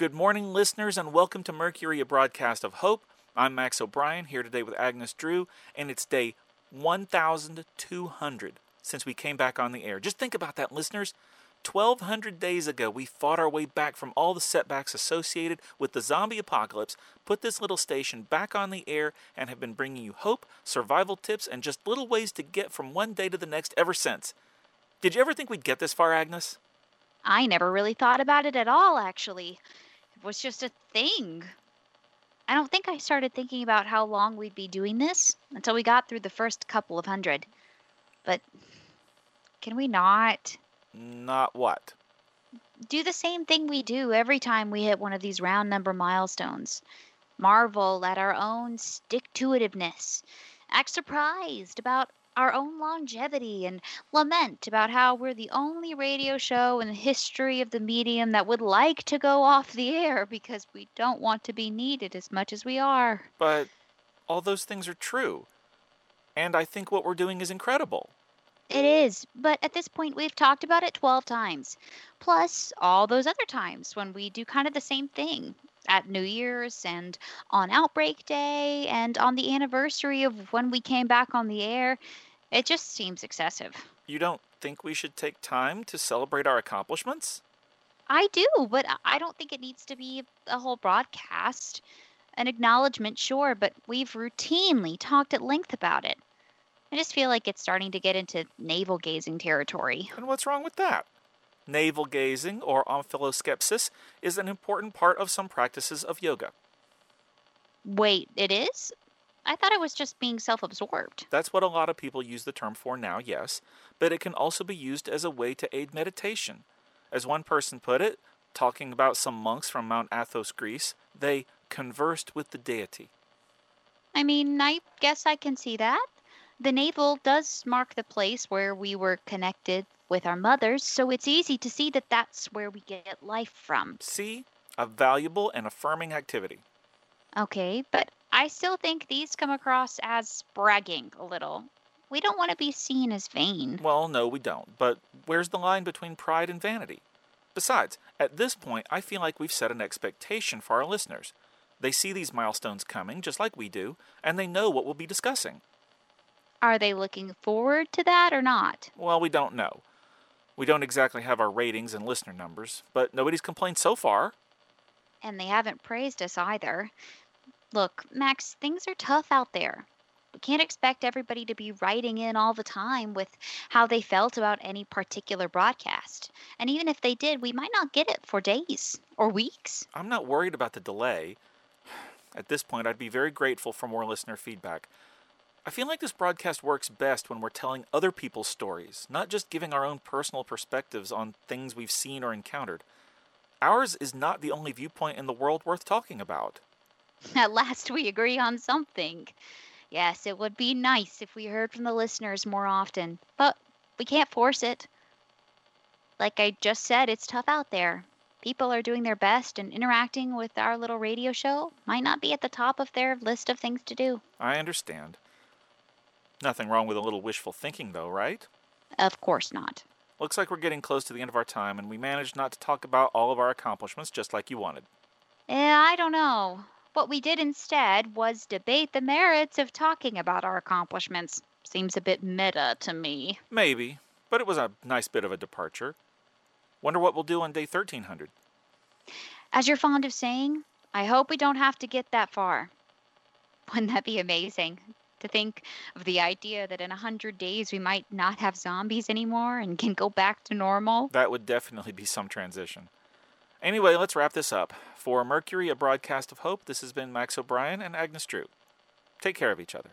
Good morning, listeners, and welcome to Mercury, a broadcast of hope. I'm Max O'Brien here today with Agnes Drew, and it's day 1200 since we came back on the air. Just think about that, listeners. 1200 days ago, we fought our way back from all the setbacks associated with the zombie apocalypse, put this little station back on the air, and have been bringing you hope, survival tips, and just little ways to get from one day to the next ever since. Did you ever think we'd get this far, Agnes? I never really thought about it at all, actually. Was just a thing. I don't think I started thinking about how long we'd be doing this until we got through the first couple of hundred. But can we not Not what? do the same thing we do every time we hit one of these round number milestones? Marvel at our own stick to itiveness, act surprised about our own longevity, and lament about how we're the only radio show in the history of the medium that would like to go off the air because we don't want to be needed as much as we are. But all those things are true. And I think what we're doing is incredible. It is, but at this point, we've talked about it 12 times. Plus, all those other times when we do kind of the same thing at New Year's and on Outbreak Day and on the anniversary of when we came back on the air. It just seems excessive. You don't think we should take time to celebrate our accomplishments? I do, but I- I don't think it needs to be a whole broadcast. An acknowledgement, sure, but we've routinely talked at length about it. I just feel like it's starting to get into navel gazing territory. And what's wrong with that? Navel gazing or omphaloskepsis is an important part of some practices of yoga. Wait, it is? I thought it was just being self absorbed. That's what a lot of people use the term for now, yes, but it can also be used as a way to aid meditation. As one person put it, talking about some monks from Mount Athos, Greece, they conversed with the deity. I mean, I guess I can see that. The navel does mark the place where we were connected with our mothers, so it's easy to see that that's where we get life from. See? A valuable and affirming activity. Okay, but I still think these come across as bragging a little. We don't want to be seen as vain. Well, no, we don't. But where's the line between pride and vanity? Besides, at this point, I feel like we've set an expectation for our listeners. They see these milestones coming, just like we do, and they know what we'll be discussing. Are they looking forward to that or not? Well, we don't know. We don't exactly have our ratings and listener numbers, but nobody's complained so far. And they haven't praised us either. Look, Max, things are tough out there. We can't expect everybody to be writing in all the time with how they felt about any particular broadcast. And even if they did, we might not get it for days or weeks. I'm not worried about the delay. At this point, I'd be very grateful for more listener feedback. I feel like this broadcast works best when we're telling other people's stories, not just giving our own personal perspectives on things we've seen or encountered. Ours is not the only viewpoint in the world worth talking about. At last, we agree on something. Yes, it would be nice if we heard from the listeners more often, but we can't force it. Like I just said, it's tough out there. People are doing their best, and interacting with our little radio show might not be at the top of their list of things to do. I understand. Nothing wrong with a little wishful thinking, though, right? Of course not. Looks like we're getting close to the end of our time, and we managed not to talk about all of our accomplishments just like you wanted. Eh, I don't know. What we did instead was debate the merits of talking about our accomplishments. Seems a bit meta to me. Maybe, but it was a nice bit of a departure. Wonder what we'll do on day 1300. As you're fond of saying, I hope we don't have to get that far. Wouldn't that be amazing? To think of the idea that in a hundred days we might not have zombies anymore and can go back to normal. That would definitely be some transition. Anyway, let's wrap this up. For Mercury, a broadcast of hope, this has been Max O'Brien and Agnes Drew. Take care of each other.